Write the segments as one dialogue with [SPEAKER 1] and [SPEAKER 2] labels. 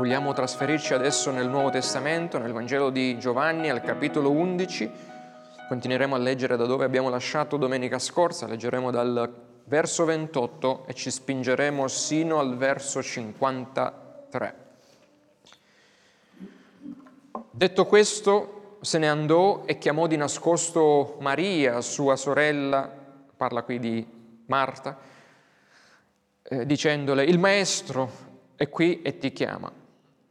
[SPEAKER 1] Vogliamo trasferirci adesso nel Nuovo Testamento, nel Vangelo di Giovanni, al capitolo 11. Continueremo a leggere da dove abbiamo lasciato domenica scorsa, leggeremo dal verso 28 e ci spingeremo sino al verso 53. Detto questo, se ne andò e chiamò di nascosto Maria, sua sorella, parla qui di Marta, eh, dicendole, il maestro è qui e ti chiama.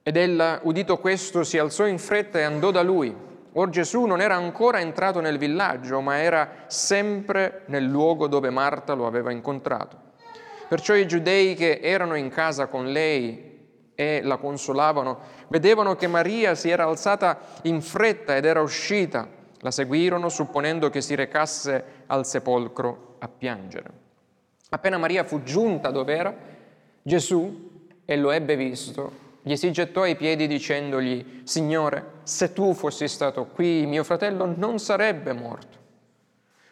[SPEAKER 1] Ed ella, udito questo, si alzò in fretta e andò da lui. Or Gesù non era ancora entrato nel villaggio, ma era sempre nel luogo dove Marta lo aveva incontrato. Perciò i giudei che erano in casa con lei e la consolavano, vedevano che Maria si era alzata in fretta ed era uscita. La seguirono supponendo che si recasse al sepolcro a piangere. Appena Maria fu giunta dove era, Gesù, e lo ebbe visto, gli si gettò ai piedi dicendogli, Signore, se tu fossi stato qui, mio fratello non sarebbe morto.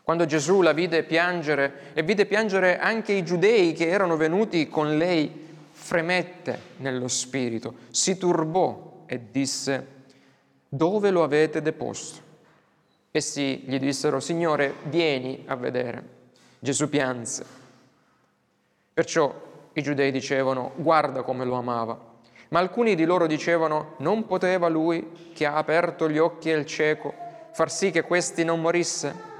[SPEAKER 1] Quando Gesù la vide piangere e vide piangere anche i giudei che erano venuti con lei, fremette nello spirito, si turbò e disse, dove lo avete deposto? Essi gli dissero, Signore, vieni a vedere. Gesù pianse. Perciò i giudei dicevano, guarda come lo amava. Ma alcuni di loro dicevano, non poteva lui, che ha aperto gli occhi al cieco, far sì che questi non morisse?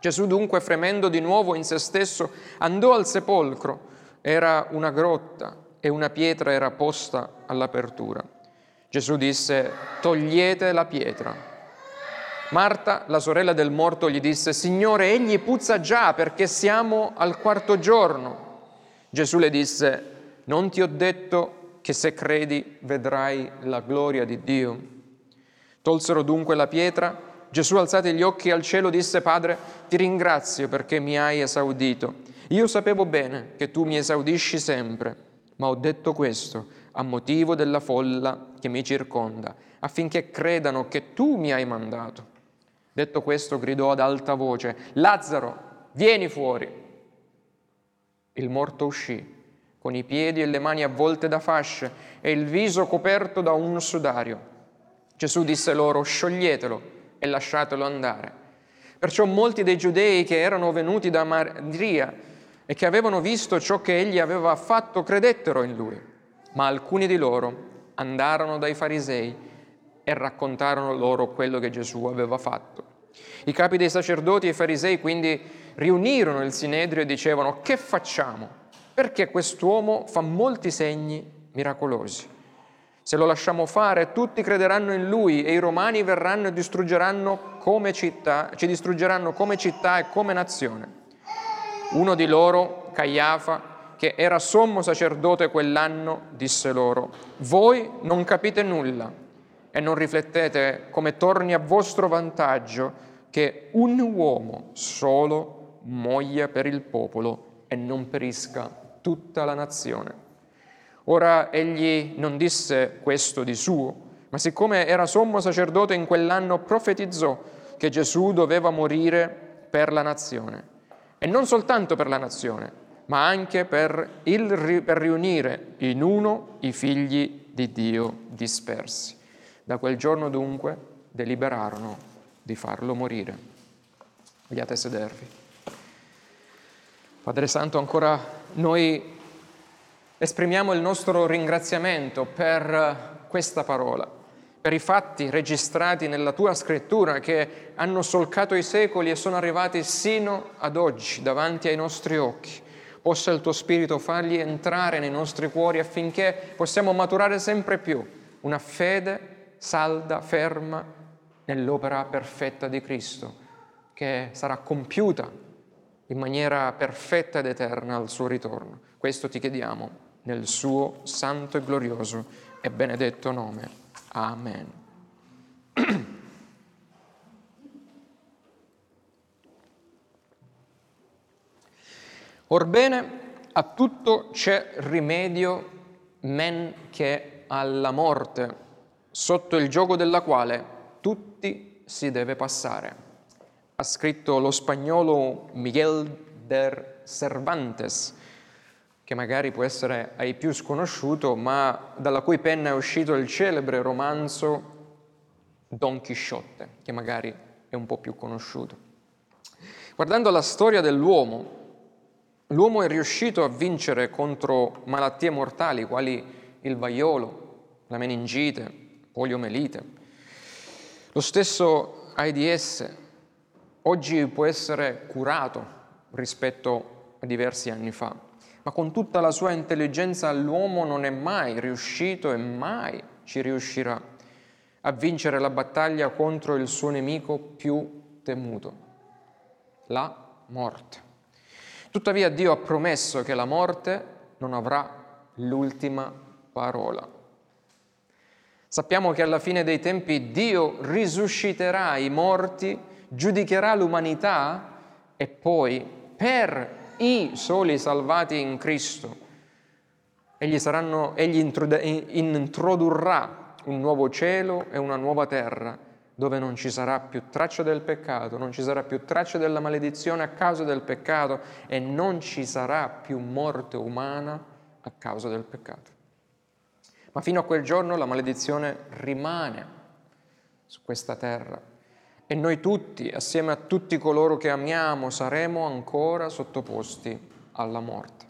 [SPEAKER 1] Gesù dunque, fremendo di nuovo in se stesso, andò al sepolcro. Era una grotta e una pietra era posta all'apertura. Gesù disse, togliete la pietra. Marta, la sorella del morto, gli disse, Signore, egli puzza già perché siamo al quarto giorno. Gesù le disse, non ti ho detto che se credi vedrai la gloria di Dio. Tolsero dunque la pietra, Gesù alzati gli occhi al cielo disse, Padre, ti ringrazio perché mi hai esaudito. Io sapevo bene che tu mi esaudisci sempre, ma ho detto questo a motivo della folla che mi circonda, affinché credano che tu mi hai mandato. Detto questo, gridò ad alta voce, Lazzaro, vieni fuori. Il morto uscì con i piedi e le mani avvolte da fasce e il viso coperto da un sudario. Gesù disse loro, scioglietelo e lasciatelo andare. Perciò molti dei giudei che erano venuti da Maria e che avevano visto ciò che egli aveva fatto credettero in lui, ma alcuni di loro andarono dai farisei e raccontarono loro quello che Gesù aveva fatto. I capi dei sacerdoti e i farisei quindi riunirono il sinedrio e dicevano, che facciamo? Perché quest'uomo fa molti segni miracolosi. Se lo lasciamo fare, tutti crederanno in lui e i romani verranno e distruggeranno come città, ci distruggeranno come città e come nazione. Uno di loro, Caiafa, che era sommo sacerdote quell'anno, disse loro, voi non capite nulla e non riflettete come torni a vostro vantaggio che un uomo solo muoia per il popolo e non perisca tutta la nazione. Ora egli non disse questo di suo, ma siccome era sommo sacerdote in quell'anno profetizzò che Gesù doveva morire per la nazione. E non soltanto per la nazione, ma anche per, il, per riunire in uno i figli di Dio dispersi. Da quel giorno dunque deliberarono di farlo morire. Vogliate sedervi. Padre Santo, ancora noi esprimiamo il nostro ringraziamento per questa parola, per i fatti registrati nella tua scrittura che hanno solcato i secoli e sono arrivati sino ad oggi davanti ai nostri occhi. Possa il tuo Spirito farli entrare nei nostri cuori affinché possiamo maturare sempre più una fede salda, ferma nell'opera perfetta di Cristo, che sarà compiuta in maniera perfetta ed eterna al suo ritorno. Questo ti chiediamo nel suo santo e glorioso e benedetto nome. Amen. Orbene, a tutto c'è rimedio men che alla morte, sotto il gioco della quale tutti si deve passare ha scritto lo spagnolo Miguel de Cervantes. che magari può essere ai più sconosciuto, ma dalla cui penna è uscito il celebre romanzo Don Chisciotte, che magari è un po' più conosciuto. Guardando la storia dell'uomo, l'uomo è riuscito a vincere contro malattie mortali quali il vaiolo, la meningite, poliomelite. Lo stesso AIDS oggi può essere curato rispetto a diversi anni fa, ma con tutta la sua intelligenza l'uomo non è mai riuscito e mai ci riuscirà a vincere la battaglia contro il suo nemico più temuto, la morte. Tuttavia Dio ha promesso che la morte non avrà l'ultima parola. Sappiamo che alla fine dei tempi Dio risusciterà i morti, giudicherà l'umanità e poi per i soli salvati in Cristo egli, saranno, egli introdurrà un nuovo cielo e una nuova terra dove non ci sarà più traccia del peccato, non ci sarà più traccia della maledizione a causa del peccato e non ci sarà più morte umana a causa del peccato. Ma fino a quel giorno la maledizione rimane su questa terra e noi tutti, assieme a tutti coloro che amiamo, saremo ancora sottoposti alla morte.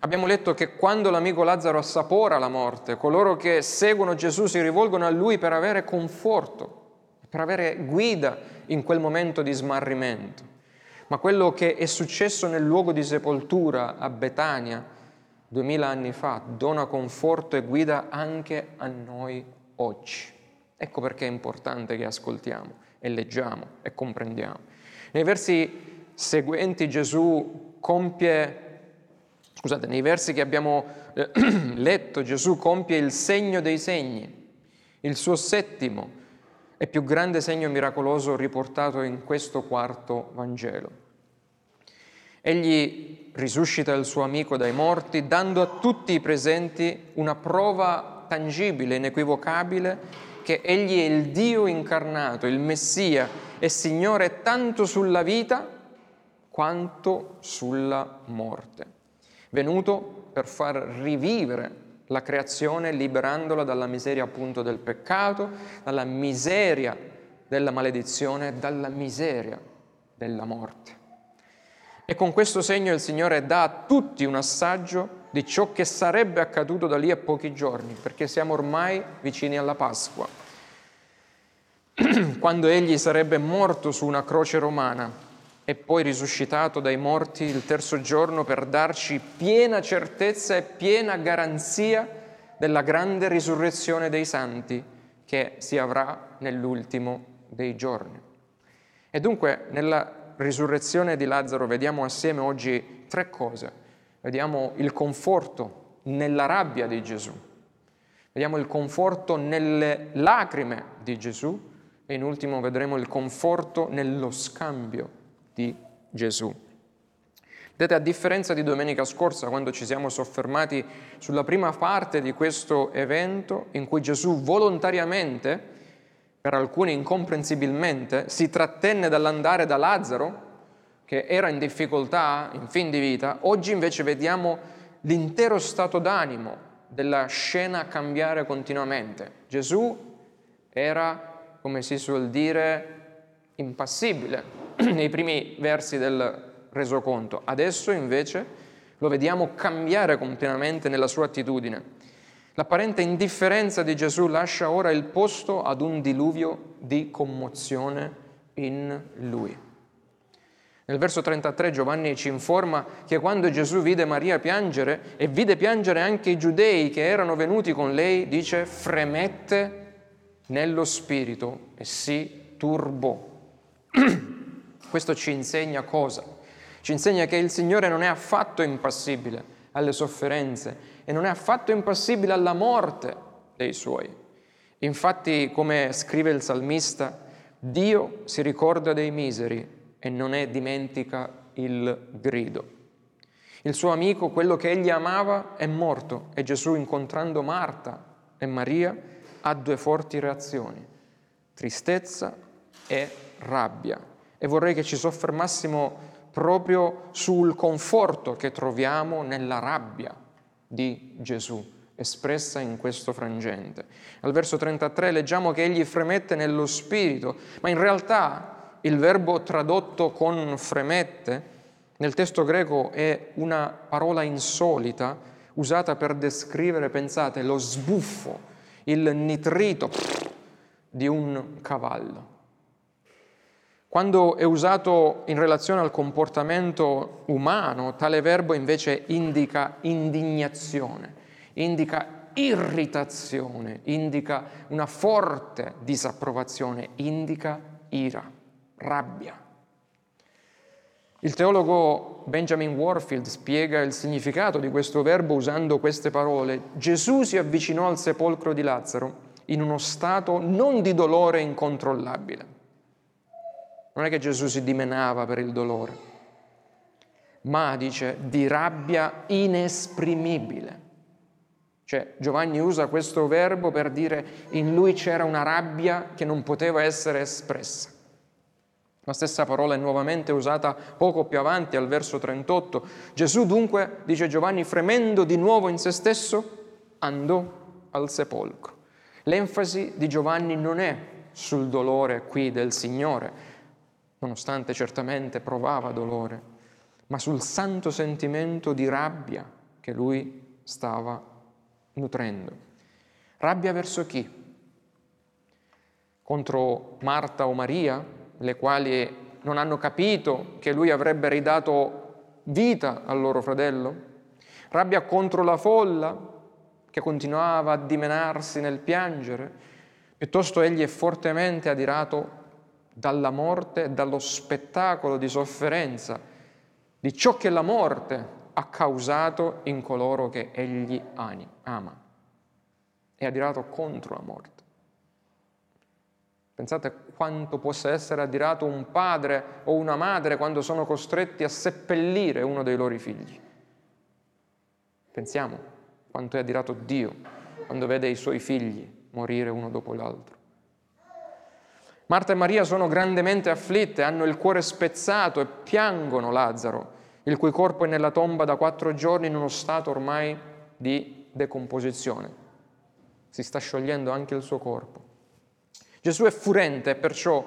[SPEAKER 1] Abbiamo letto che quando l'amico Lazzaro assapora la morte, coloro che seguono Gesù si rivolgono a lui per avere conforto, per avere guida in quel momento di smarrimento. Ma quello che è successo nel luogo di sepoltura a Betania duemila anni fa dona conforto e guida anche a noi oggi. Ecco perché è importante che ascoltiamo e leggiamo e comprendiamo. Nei versi seguenti Gesù compie Scusate, nei versi che abbiamo eh, letto Gesù compie il segno dei segni, il suo settimo e più grande segno miracoloso riportato in questo quarto Vangelo. Egli risuscita il suo amico dai morti, dando a tutti i presenti una prova tangibile, inequivocabile, che egli è il Dio incarnato, il Messia e Signore tanto sulla vita quanto sulla morte venuto per far rivivere la creazione liberandola dalla miseria appunto del peccato, dalla miseria della maledizione, dalla miseria della morte. E con questo segno il Signore dà a tutti un assaggio di ciò che sarebbe accaduto da lì a pochi giorni, perché siamo ormai vicini alla Pasqua, quando Egli sarebbe morto su una croce romana e poi risuscitato dai morti il terzo giorno per darci piena certezza e piena garanzia della grande risurrezione dei santi che si avrà nell'ultimo dei giorni. E dunque nella risurrezione di Lazzaro vediamo assieme oggi tre cose. Vediamo il conforto nella rabbia di Gesù, vediamo il conforto nelle lacrime di Gesù e in ultimo vedremo il conforto nello scambio di Gesù. Vedete, a differenza di domenica scorsa, quando ci siamo soffermati sulla prima parte di questo evento, in cui Gesù volontariamente, per alcuni incomprensibilmente, si trattenne dall'andare da Lazzaro, che era in difficoltà, in fin di vita, oggi invece vediamo l'intero stato d'animo della scena cambiare continuamente. Gesù era, come si suol dire, impassibile, nei primi versi del resoconto. Adesso invece lo vediamo cambiare completamente nella sua attitudine. L'apparente indifferenza di Gesù lascia ora il posto ad un diluvio di commozione in lui. Nel verso 33 Giovanni ci informa che quando Gesù vide Maria piangere e vide piangere anche i giudei che erano venuti con lei, dice fremette nello spirito e si turbò. Questo ci insegna cosa? Ci insegna che il Signore non è affatto impassibile alle sofferenze e non è affatto impassibile alla morte dei suoi. Infatti, come scrive il salmista, Dio si ricorda dei miseri e non ne dimentica il grido. Il suo amico, quello che egli amava, è morto e Gesù, incontrando Marta e Maria, ha due forti reazioni, tristezza e rabbia e vorrei che ci soffermassimo proprio sul conforto che troviamo nella rabbia di Gesù, espressa in questo frangente. Al verso 33 leggiamo che egli fremette nello spirito, ma in realtà il verbo tradotto con fremette nel testo greco è una parola insolita usata per descrivere, pensate, lo sbuffo, il nitrito di un cavallo. Quando è usato in relazione al comportamento umano, tale verbo invece indica indignazione, indica irritazione, indica una forte disapprovazione, indica ira, rabbia. Il teologo Benjamin Warfield spiega il significato di questo verbo usando queste parole. Gesù si avvicinò al sepolcro di Lazzaro in uno stato non di dolore incontrollabile non è che Gesù si dimenava per il dolore, ma dice di rabbia inesprimibile. Cioè Giovanni usa questo verbo per dire in lui c'era una rabbia che non poteva essere espressa. La stessa parola è nuovamente usata poco più avanti al verso 38. Gesù dunque, dice Giovanni, fremendo di nuovo in se stesso, andò al sepolcro. L'enfasi di Giovanni non è sul dolore qui del Signore, nonostante certamente provava dolore, ma sul santo sentimento di rabbia che lui stava nutrendo. Rabbia verso chi? Contro Marta o Maria, le quali non hanno capito che lui avrebbe ridato vita al loro fratello? Rabbia contro la folla che continuava a dimenarsi nel piangere? Piuttosto egli è fortemente adirato dalla morte dallo spettacolo di sofferenza, di ciò che la morte ha causato in coloro che egli ama. È adirato contro la morte. Pensate quanto possa essere adirato un padre o una madre quando sono costretti a seppellire uno dei loro figli. Pensiamo quanto è adirato Dio quando vede i suoi figli morire uno dopo l'altro. Marta e Maria sono grandemente afflitte, hanno il cuore spezzato e piangono Lazzaro, il cui corpo è nella tomba da quattro giorni in uno stato ormai di decomposizione. Si sta sciogliendo anche il suo corpo. Gesù è furente perciò,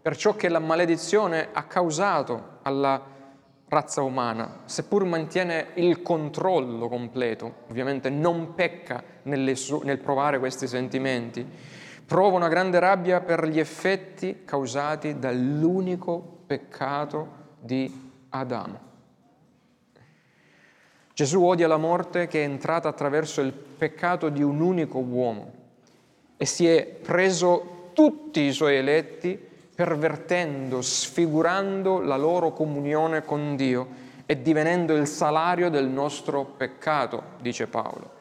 [SPEAKER 1] per ciò che la maledizione ha causato alla razza umana, seppur mantiene il controllo completo, ovviamente non pecca su- nel provare questi sentimenti Prova una grande rabbia per gli effetti causati dall'unico peccato di Adamo. Gesù odia la morte che è entrata attraverso il peccato di un unico uomo e si è preso tutti i suoi eletti pervertendo, sfigurando la loro comunione con Dio e divenendo il salario del nostro peccato, dice Paolo.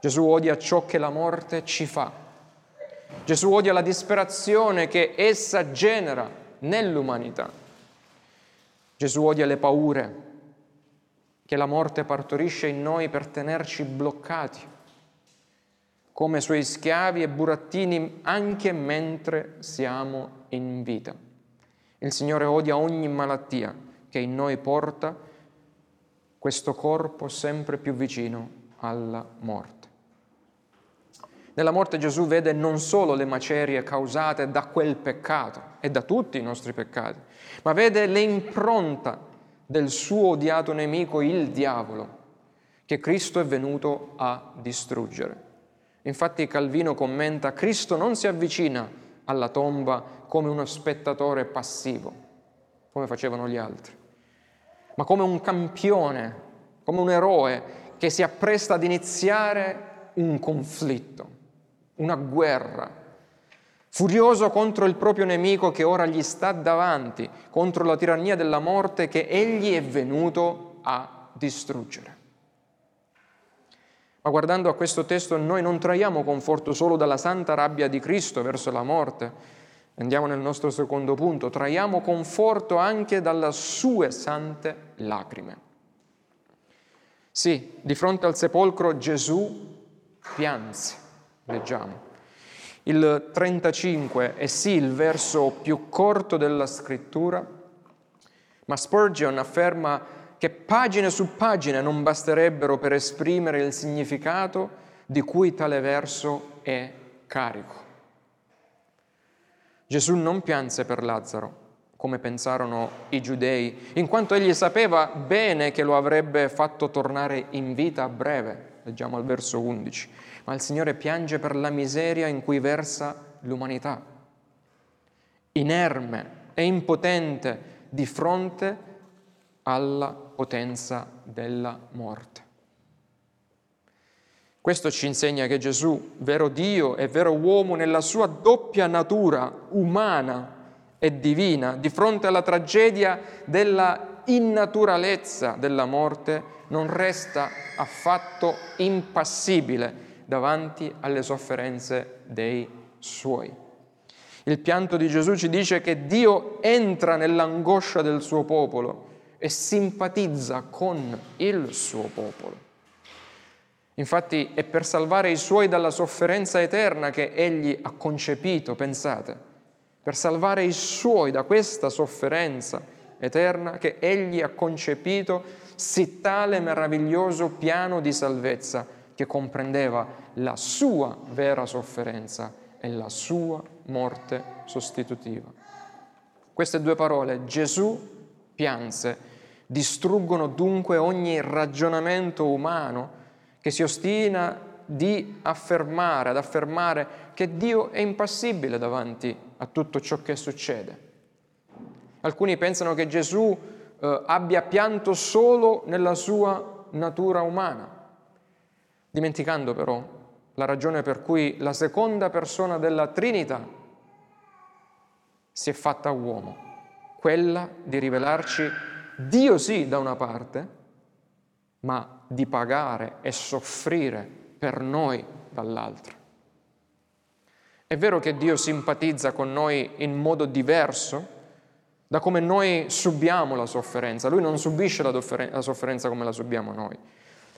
[SPEAKER 1] Gesù odia ciò che la morte ci fa Gesù odia la disperazione che essa genera nell'umanità. Gesù odia le paure che la morte partorisce in noi per tenerci bloccati, come suoi schiavi e burattini anche mentre siamo in vita. Il Signore odia ogni malattia che in noi porta questo corpo sempre più vicino alla morte. Nella morte Gesù vede non solo le macerie causate da quel peccato e da tutti i nostri peccati, ma vede l'impronta del suo odiato nemico, il diavolo, che Cristo è venuto a distruggere. Infatti Calvino commenta, Cristo non si avvicina alla tomba come uno spettatore passivo, come facevano gli altri, ma come un campione, come un eroe che si appresta ad iniziare un conflitto una guerra, furioso contro il proprio nemico che ora gli sta davanti, contro la tirannia della morte che egli è venuto a distruggere. Ma guardando a questo testo noi non traiamo conforto solo dalla santa rabbia di Cristo verso la morte, andiamo nel nostro secondo punto, traiamo conforto anche dalle sue sante lacrime. Sì, di fronte al sepolcro Gesù pianse Leggiamo. Il 35 è sì il verso più corto della scrittura, Ma Spurgeon afferma che pagine su pagine non basterebbero per esprimere il significato di cui tale verso è carico. Gesù non pianse per Lazzaro, come pensarono i giudei, in quanto egli sapeva bene che lo avrebbe fatto tornare in vita a breve. Leggiamo al verso 11. Ma il Signore piange per la miseria in cui versa l'umanità, inerme e impotente di fronte alla potenza della morte. Questo ci insegna che Gesù, vero Dio e vero uomo nella sua doppia natura umana e divina, di fronte alla tragedia della innaturalezza della morte, non resta affatto impassibile davanti alle sofferenze dei suoi. Il pianto di Gesù ci dice che Dio entra nell'angoscia del suo popolo e simpatizza con il suo popolo. Infatti è per salvare i suoi dalla sofferenza eterna che egli ha concepito, pensate, per salvare i suoi da questa sofferenza eterna che egli ha concepito sì tale meraviglioso piano di salvezza che comprendeva la sua vera sofferenza e la sua morte sostitutiva. Queste due parole, Gesù pianse, distruggono dunque ogni ragionamento umano che si ostina di affermare, ad affermare che Dio è impassibile davanti a tutto ciò che succede. Alcuni pensano che Gesù eh, abbia pianto solo nella sua natura umana, dimenticando però la ragione per cui la seconda persona della Trinità si è fatta uomo, quella di rivelarci Dio sì da una parte, ma di pagare e soffrire per noi dall'altra. È vero che Dio simpatizza con noi in modo diverso da come noi subiamo la sofferenza. Lui non subisce la sofferenza come la subiamo noi.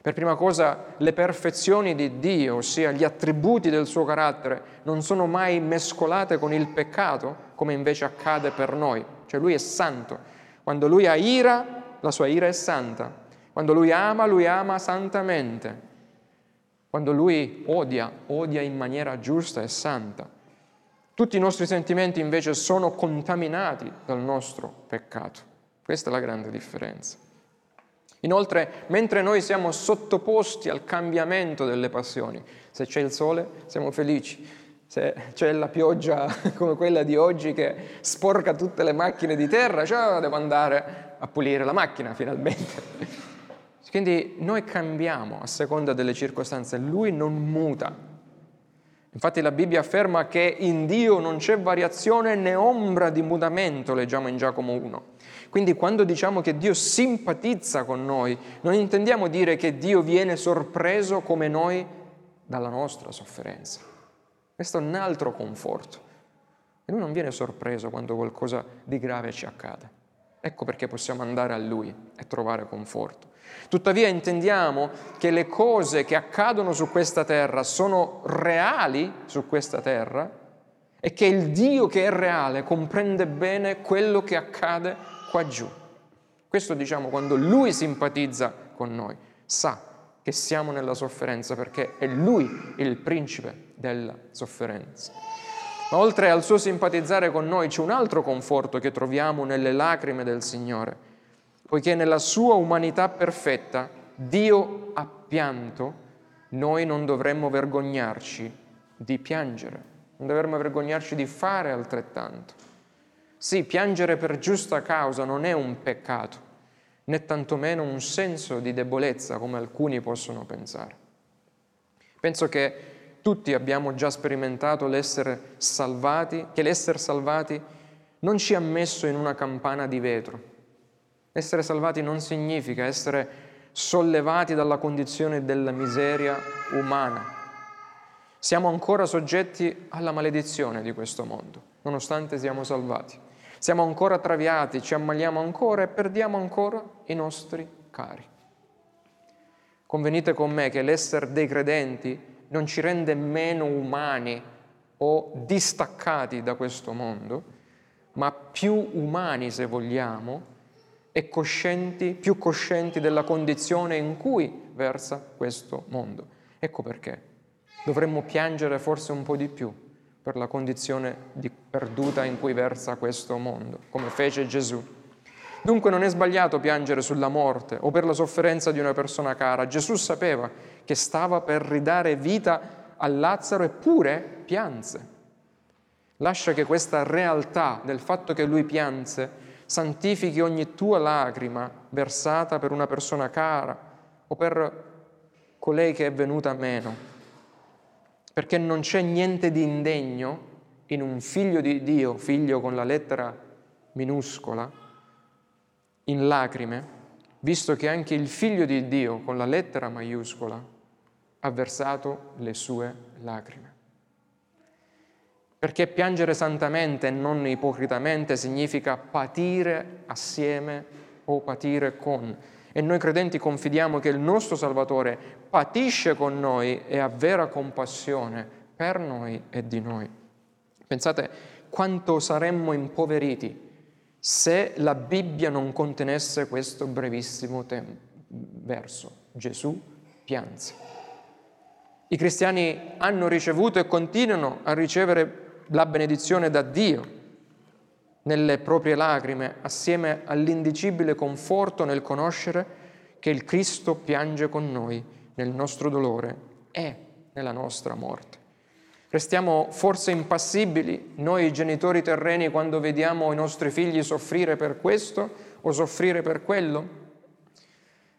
[SPEAKER 1] Per prima cosa, le perfezioni di Dio, ossia gli attributi del suo carattere, non sono mai mescolate con il peccato, come invece accade per noi. Cioè lui è santo. Quando lui ha ira, la sua ira è santa. Quando lui ama, lui ama santamente. Quando lui odia, odia in maniera giusta e santa. Tutti i nostri sentimenti invece sono contaminati dal nostro peccato. Questa è la grande differenza. Inoltre, mentre noi siamo sottoposti al cambiamento delle passioni, se c'è il sole siamo felici, se c'è la pioggia come quella di oggi che sporca tutte le macchine di terra, cioè devo andare a pulire la macchina finalmente. Quindi noi cambiamo a seconda delle circostanze, lui non muta. Infatti la Bibbia afferma che in Dio non c'è variazione né ombra di mutamento, leggiamo in Giacomo 1. Quindi quando diciamo che Dio simpatizza con noi, non intendiamo dire che Dio viene sorpreso come noi dalla nostra sofferenza. Questo è un altro conforto. E lui non viene sorpreso quando qualcosa di grave ci accade. Ecco perché possiamo andare a Lui e trovare conforto. Tuttavia intendiamo che le cose che accadono su questa terra sono reali su questa terra e che il Dio che è reale comprende bene quello che accade qua giù. Questo diciamo quando Lui simpatizza con noi, sa che siamo nella sofferenza perché è Lui il principe della sofferenza. Ma oltre al suo simpatizzare con noi c'è un altro conforto che troviamo nelle lacrime del Signore poiché nella sua umanità perfetta Dio ha pianto, noi non dovremmo vergognarci di piangere, non dovremmo vergognarci di fare altrettanto. Sì, piangere per giusta causa non è un peccato, né tantomeno un senso di debolezza come alcuni possono pensare. Penso che tutti abbiamo già sperimentato l'essere salvati, che l'essere salvati non ci ha messo in una campana di vetro, essere salvati non significa essere sollevati dalla condizione della miseria umana. Siamo ancora soggetti alla maledizione di questo mondo, nonostante siamo salvati. Siamo ancora traviati, ci ammaliamo ancora e perdiamo ancora i nostri cari. Convenite con me che l'essere dei credenti non ci rende meno umani o distaccati da questo mondo, ma più umani, se vogliamo, e coscienti, più coscienti della condizione in cui versa questo mondo. Ecco perché dovremmo piangere forse un po' di più per la condizione di perduta in cui versa questo mondo, come fece Gesù. Dunque non è sbagliato piangere sulla morte o per la sofferenza di una persona cara. Gesù sapeva che stava per ridare vita a Lazzaro eppure pianse. Lascia che questa realtà del fatto che lui pianse santifichi ogni tua lacrima versata per una persona cara o per colei che è venuta meno. Perché non c'è niente di indegno in un figlio di Dio, figlio con la lettera minuscola, in lacrime, visto che anche il figlio di Dio con la lettera maiuscola ha versato le sue lacrime. Perché piangere santamente e non ipocritamente significa patire assieme o patire con. E noi credenti confidiamo che il nostro Salvatore patisce con noi e ha vera compassione per noi e di noi. Pensate quanto saremmo impoveriti se la Bibbia non contenesse questo brevissimo tem- verso. Gesù pianse. I cristiani hanno ricevuto e continuano a ricevere la benedizione da Dio nelle proprie lacrime, assieme all'indicibile conforto nel conoscere che il Cristo piange con noi nel nostro dolore e nella nostra morte. Restiamo forse impassibili noi genitori terreni quando vediamo i nostri figli soffrire per questo o soffrire per quello?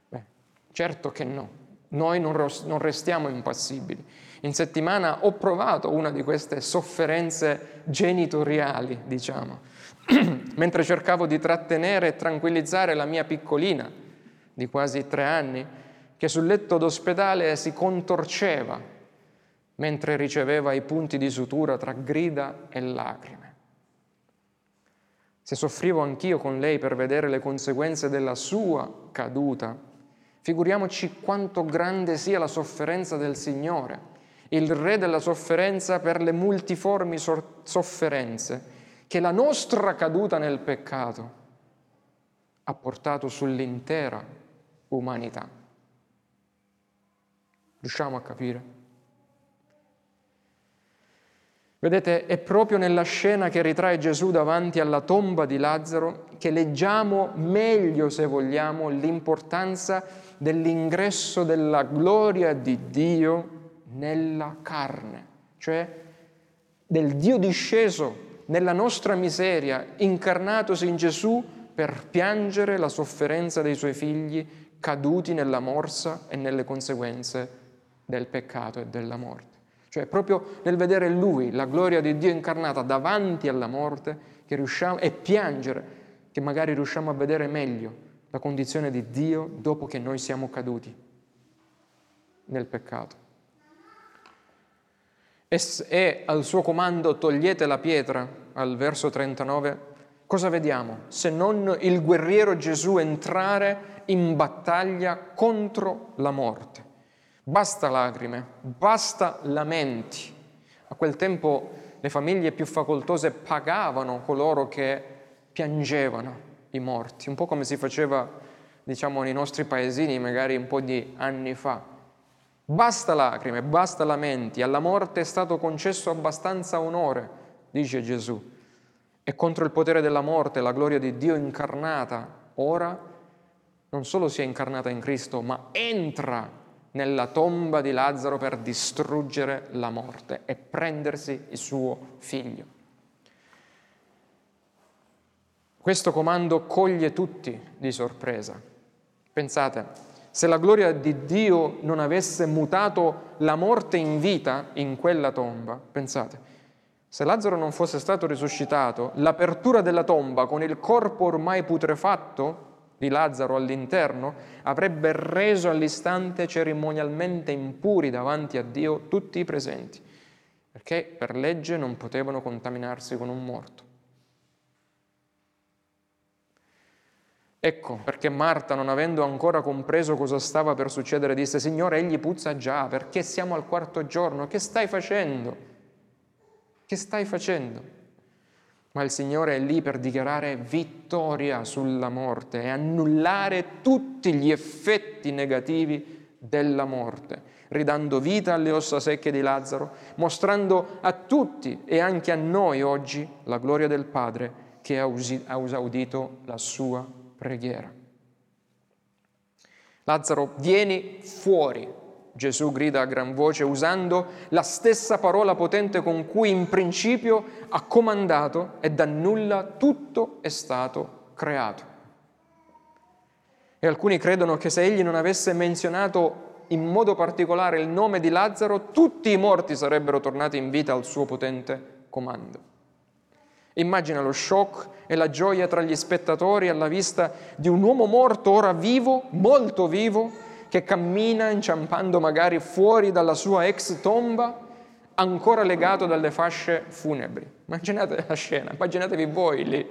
[SPEAKER 1] Beh, certo che no, noi non restiamo impassibili. In settimana ho provato una di queste sofferenze genitoriali, diciamo, mentre cercavo di trattenere e tranquillizzare la mia piccolina di quasi tre anni, che sul letto d'ospedale si contorceva mentre riceveva i punti di sutura tra grida e lacrime. Se soffrivo anch'io con lei per vedere le conseguenze della sua caduta, figuriamoci quanto grande sia la sofferenza del Signore, il Re della sofferenza per le multiformi sofferenze che la nostra caduta nel peccato ha portato sull'intera umanità. Riusciamo a capire? Vedete, è proprio nella scena che ritrae Gesù davanti alla tomba di Lazzaro che leggiamo meglio, se vogliamo, l'importanza dell'ingresso della gloria di Dio nella carne, cioè del Dio disceso nella nostra miseria, incarnatosi in Gesù per piangere la sofferenza dei suoi figli caduti nella morsa e nelle conseguenze del peccato e della morte. Cioè proprio nel vedere Lui, la gloria di Dio incarnata davanti alla morte, riusciamo, e piangere, che magari riusciamo a vedere meglio la condizione di Dio dopo che noi siamo caduti nel peccato. E, al suo comando togliete la pietra, al verso 39, cosa vediamo? Se non il guerriero Gesù entrare in battaglia contro la morte. Basta lacrime, basta lamenti. A quel tempo le famiglie più facoltose pagavano coloro che piangevano i morti, un po' come si faceva, diciamo, nei nostri paesini magari un po' di anni fa. Basta lacrime, basta lamenti, alla morte è stato concesso abbastanza onore, dice Gesù. E contro il potere della morte, la gloria di Dio incarnata, ora non solo si è incarnata in Cristo, ma entra nella tomba di Lazzaro per distruggere la morte e prendersi il suo figlio. Questo comando coglie tutti di sorpresa. Pensate, se la gloria di Dio non avesse mutato la morte in vita in quella tomba, pensate, se Lazzaro non fosse stato risuscitato, l'apertura della tomba con il corpo ormai putrefatto di Lazzaro all'interno avrebbe reso all'istante cerimonialmente impuri davanti a Dio tutti i presenti, perché per legge non potevano contaminarsi con un morto. Ecco perché Marta, non avendo ancora compreso cosa stava per succedere, disse, Signore, egli puzza già, perché siamo al quarto giorno, che stai facendo? Che stai facendo? ma il Signore è lì per dichiarare vittoria sulla morte e annullare tutti gli effetti negativi della morte, ridando vita alle ossa secche di Lazzaro, mostrando a tutti e anche a noi oggi la gloria del Padre che ha usaudito la sua preghiera. Lazzaro, vieni fuori, Gesù grida a gran voce usando la stessa parola potente con cui in principio ha comandato e da nulla tutto è stato creato. E alcuni credono che se egli non avesse menzionato in modo particolare il nome di Lazzaro, tutti i morti sarebbero tornati in vita al suo potente comando. Immagina lo shock e la gioia tra gli spettatori alla vista di un uomo morto ora vivo, molto vivo, che cammina inciampando magari fuori dalla sua ex tomba, ancora legato dalle fasce funebri. Immaginate la scena, immaginatevi voi lì.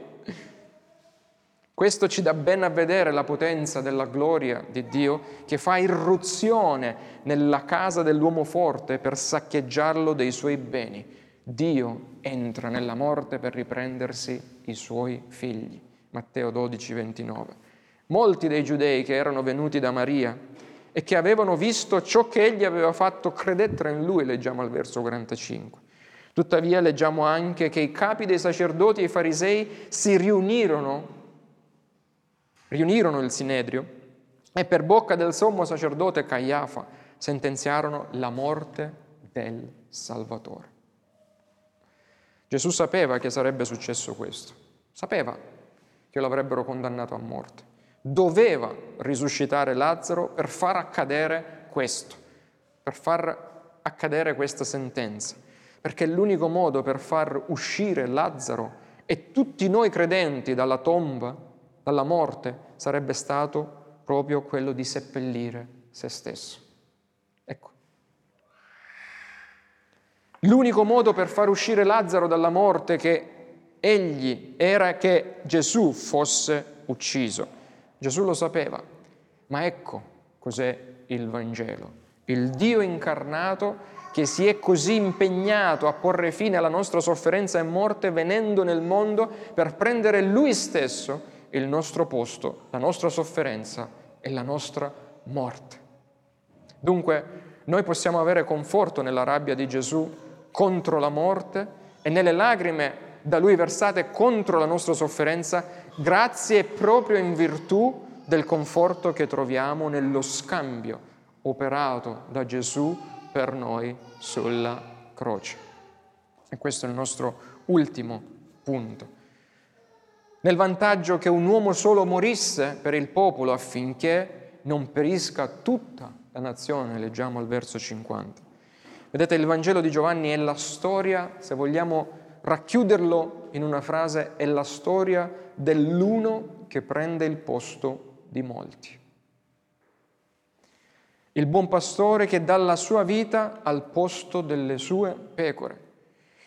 [SPEAKER 1] Questo ci dà ben a vedere la potenza della gloria di Dio che fa irruzione nella casa dell'uomo forte per saccheggiarlo dei suoi beni. Dio entra nella morte per riprendersi i suoi figli. Matteo 12, 29. Molti dei giudei che erano venuti da Maria e che avevano visto ciò che egli aveva fatto credettero in lui, leggiamo al verso 45. Tuttavia leggiamo anche che i capi dei sacerdoti e i farisei si riunirono, riunirono il Sinedrio e per bocca del sommo sacerdote Caiafa sentenziarono la morte del Salvatore. Gesù sapeva che sarebbe successo questo, sapeva che lo avrebbero condannato a morte. Doveva risuscitare Lazzaro per far accadere questo, per far accadere questa sentenza, perché l'unico modo per far uscire Lazzaro e tutti noi credenti dalla tomba, dalla morte, sarebbe stato proprio quello di seppellire se stesso. Ecco. L'unico modo per far uscire Lazzaro dalla morte che egli era che Gesù fosse ucciso. Gesù lo sapeva, ma ecco cos'è il Vangelo. Il Dio incarnato che si è così impegnato a porre fine alla nostra sofferenza e morte venendo nel mondo per prendere Lui stesso il nostro posto, la nostra sofferenza e la nostra morte. Dunque noi possiamo avere conforto nella rabbia di Gesù contro la morte e nelle lacrime da Lui versate contro la nostra sofferenza grazie proprio in virtù del conforto che troviamo nello scambio operato da Gesù per noi sulla croce. E questo è il nostro ultimo punto. Nel vantaggio che un uomo solo morisse per il popolo affinché non perisca tutta la nazione, leggiamo al verso 50. Vedete, il Vangelo di Giovanni è la storia, se vogliamo racchiuderlo in una frase, è la storia dell'uno che prende il posto di molti. Il buon pastore che dà la sua vita al posto delle sue pecore.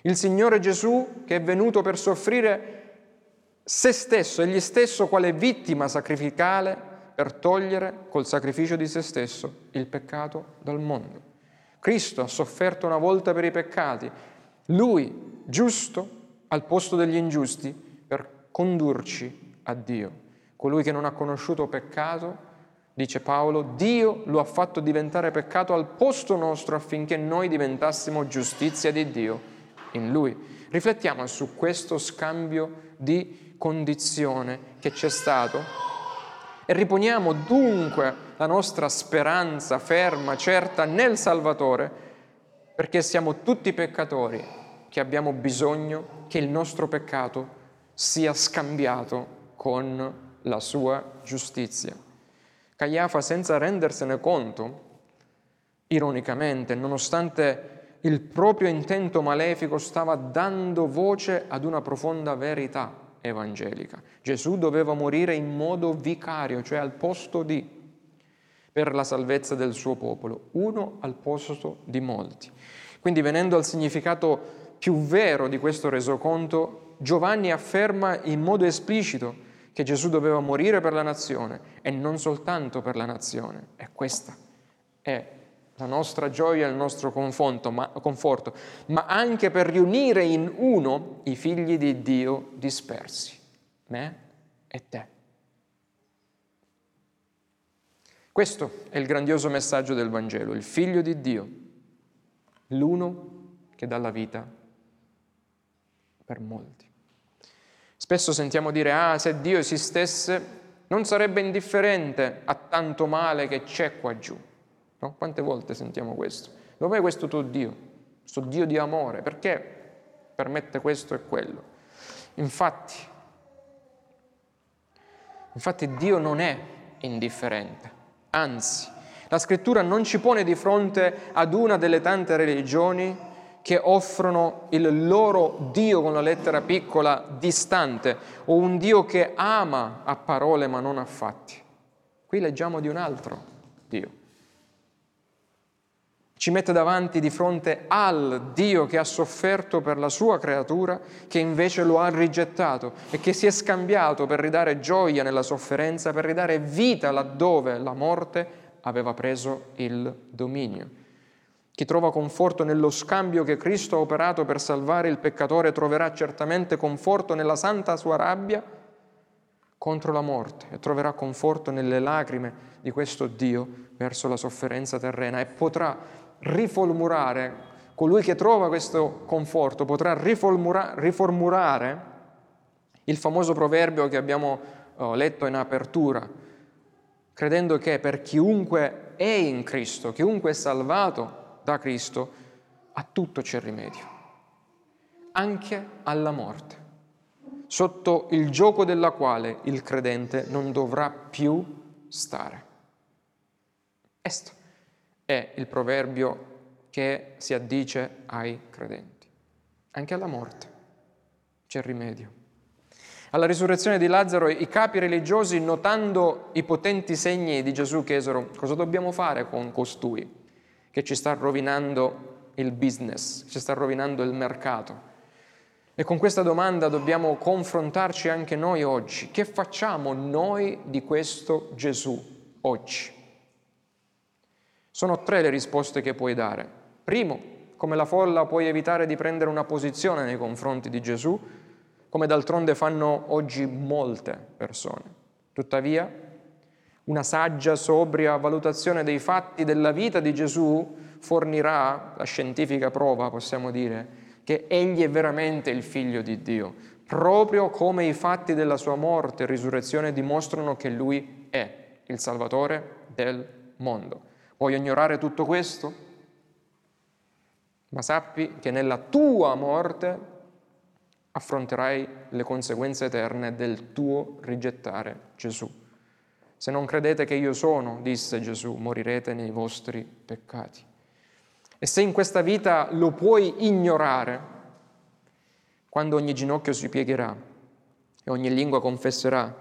[SPEAKER 1] Il Signore Gesù che è venuto per soffrire se stesso, egli stesso quale vittima sacrificale per togliere col sacrificio di se stesso il peccato dal mondo. Cristo ha sofferto una volta per i peccati, lui giusto al posto degli ingiusti per condurci a Dio. Colui che non ha conosciuto peccato, dice Paolo, Dio lo ha fatto diventare peccato al posto nostro affinché noi diventassimo giustizia di Dio in Lui. Riflettiamo su questo scambio di condizione che c'è stato e riponiamo dunque la nostra speranza ferma, certa nel Salvatore, perché siamo tutti peccatori che abbiamo bisogno che il nostro peccato sia scambiato con la sua giustizia. Caiafa, senza rendersene conto, ironicamente, nonostante il proprio intento malefico, stava dando voce ad una profonda verità evangelica. Gesù doveva morire in modo vicario, cioè al posto di, per la salvezza del suo popolo, uno al posto di molti. Quindi venendo al significato più vero di questo resoconto, Giovanni afferma in modo esplicito che Gesù doveva morire per la nazione e non soltanto per la nazione. E questa è la nostra gioia il nostro ma, conforto, ma anche per riunire in uno i figli di Dio dispersi, me e te. Questo è il grandioso messaggio del Vangelo, il figlio di Dio, l'uno che dà la vita per molti. Spesso sentiamo dire, ah, se Dio esistesse non sarebbe indifferente a tanto male che c'è qua giù. No? Quante volte sentiamo questo? Dov'è questo tuo Dio? Questo Dio di amore? Perché permette questo e quello? Infatti, infatti Dio non è indifferente, anzi, la scrittura non ci pone di fronte ad una delle tante religioni che offrono il loro Dio con la lettera piccola distante o un Dio che ama a parole ma non a fatti. Qui leggiamo di un altro Dio. Ci mette davanti di fronte al Dio che ha sofferto per la sua creatura, che invece lo ha rigettato e che si è scambiato per ridare gioia nella sofferenza, per ridare vita laddove la morte aveva preso il dominio. Chi trova conforto nello scambio che Cristo ha operato per salvare il peccatore troverà certamente conforto nella santa sua rabbia contro la morte e troverà conforto nelle lacrime di questo Dio verso la sofferenza terrena e potrà riformulare, colui che trova questo conforto potrà riformulare il famoso proverbio che abbiamo oh, letto in apertura, credendo che per chiunque è in Cristo, chiunque è salvato, da Cristo, a tutto c'è rimedio, anche alla morte, sotto il gioco della quale il credente non dovrà più stare. Questo è il proverbio che si addice ai credenti. Anche alla morte c'è rimedio. Alla risurrezione di Lazzaro i capi religiosi, notando i potenti segni di Gesù, chiesero cosa dobbiamo fare con costui che ci sta rovinando il business, ci sta rovinando il mercato. E con questa domanda dobbiamo confrontarci anche noi oggi. Che facciamo noi di questo Gesù oggi? Sono tre le risposte che puoi dare. Primo, come la folla puoi evitare di prendere una posizione nei confronti di Gesù, come d'altronde fanno oggi molte persone. Tuttavia, una saggia, sobria valutazione dei fatti della vita di Gesù fornirà la scientifica prova, possiamo dire, che egli è veramente il figlio di Dio, proprio come i fatti della sua morte e risurrezione dimostrano che lui è il Salvatore del mondo. Vuoi ignorare tutto questo? Ma sappi che nella tua morte affronterai le conseguenze eterne del tuo rigettare Gesù. Se non credete che io sono, disse Gesù, morirete nei vostri peccati. E se in questa vita lo puoi ignorare, quando ogni ginocchio si piegherà e ogni lingua confesserà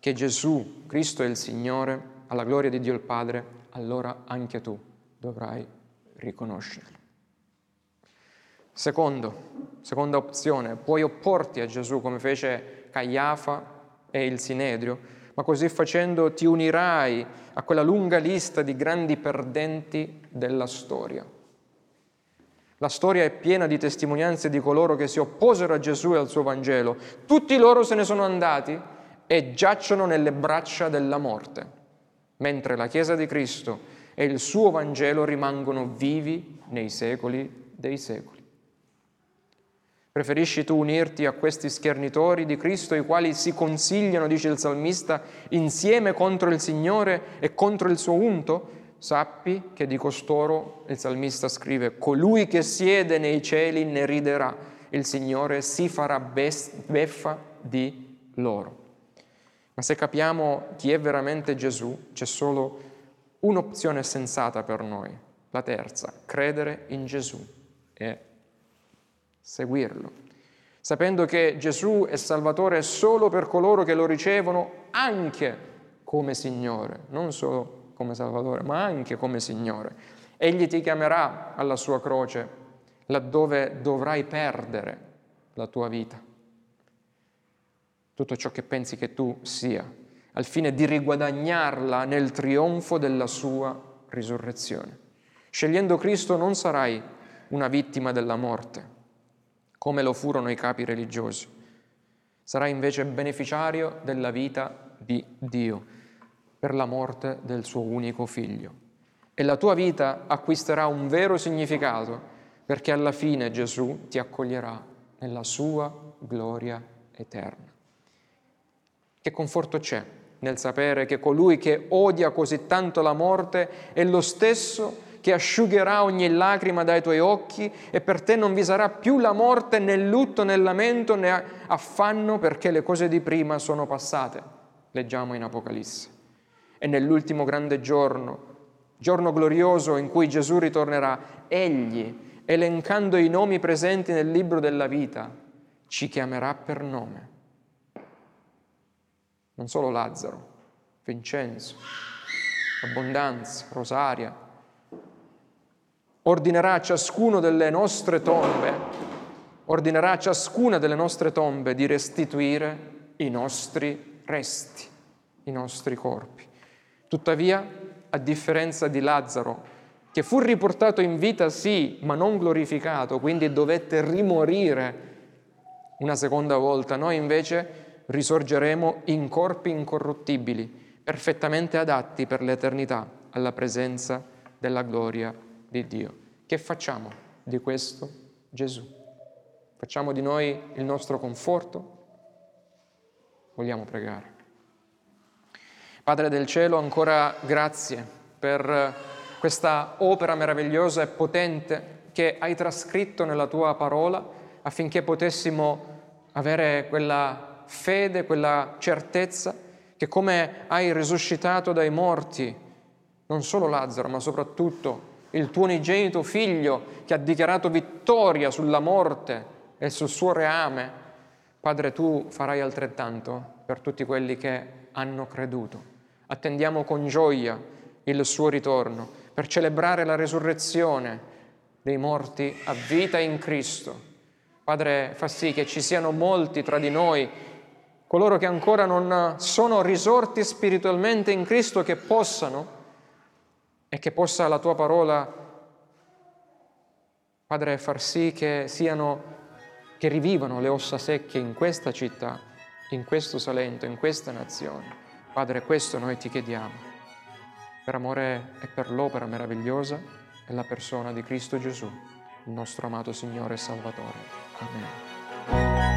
[SPEAKER 1] che Gesù, Cristo è il Signore, alla gloria di Dio il Padre, allora anche tu dovrai riconoscerlo. Secondo, seconda opzione, puoi opporti a Gesù come fece Caiafa e il Sinedrio, ma così facendo ti unirai a quella lunga lista di grandi perdenti della storia. La storia è piena di testimonianze di coloro che si opposero a Gesù e al suo Vangelo. Tutti loro se ne sono andati e giacciono nelle braccia della morte, mentre la Chiesa di Cristo e il suo Vangelo rimangono vivi nei secoli dei secoli. Preferisci tu unirti a questi schernitori di Cristo, i quali si consigliano, dice il salmista, insieme contro il Signore e contro il suo unto? Sappi che di costoro il salmista scrive, colui che siede nei cieli ne riderà, il Signore si farà beffa di loro. Ma se capiamo chi è veramente Gesù, c'è solo un'opzione sensata per noi, la terza, credere in Gesù e seguirlo, sapendo che Gesù è Salvatore solo per coloro che lo ricevono anche come Signore, non solo come Salvatore, ma anche come Signore. Egli ti chiamerà alla sua croce laddove dovrai perdere la tua vita, tutto ciò che pensi che tu sia, al fine di riguadagnarla nel trionfo della sua risurrezione. Scegliendo Cristo non sarai una vittima della morte, come lo furono i capi religiosi. Sarai invece beneficiario della vita di Dio per la morte del suo unico figlio. E la tua vita acquisterà un vero significato perché alla fine Gesù ti accoglierà nella sua gloria eterna. Che conforto c'è nel sapere che colui che odia così tanto la morte è lo stesso che asciugherà ogni lacrima dai tuoi occhi e per te non vi sarà più la morte né lutto né lamento né affanno perché le cose di prima sono passate, leggiamo in Apocalisse. E nell'ultimo grande giorno, giorno glorioso in cui Gesù ritornerà, egli, elencando i nomi presenti nel libro della vita, ci chiamerà per nome non solo Lazzaro, Vincenzo, Abbondanza, Rosaria. Ordinerà a ciascuno delle nostre tombe, ordinerà a ciascuna delle nostre tombe di restituire i nostri resti, i nostri corpi. Tuttavia, a differenza di Lazzaro, che fu riportato in vita sì, ma non glorificato, quindi dovette rimorire una seconda volta, noi invece risorgeremo in corpi incorruttibili, perfettamente adatti per l'eternità alla presenza della gloria di Dio. Che facciamo di questo Gesù? Facciamo di noi il nostro conforto? Vogliamo pregare. Padre del cielo, ancora grazie per questa opera meravigliosa e potente che hai trascritto nella tua parola affinché potessimo avere quella fede, quella certezza che come hai risuscitato dai morti non solo Lazzaro, ma soprattutto il tuo unigenito figlio che ha dichiarato vittoria sulla morte e sul suo reame, Padre, tu farai altrettanto per tutti quelli che hanno creduto. Attendiamo con gioia il suo ritorno per celebrare la risurrezione dei morti a vita in Cristo. Padre, fa sì che ci siano molti tra di noi coloro che ancora non sono risorti spiritualmente in Cristo, che possano e che possa la tua parola, Padre, far sì che siano, che rivivano le ossa secche in questa città, in questo Salento, in questa nazione. Padre, questo noi ti chiediamo, per amore e per l'opera meravigliosa e la persona di Cristo Gesù, il nostro amato Signore e Salvatore. Amen.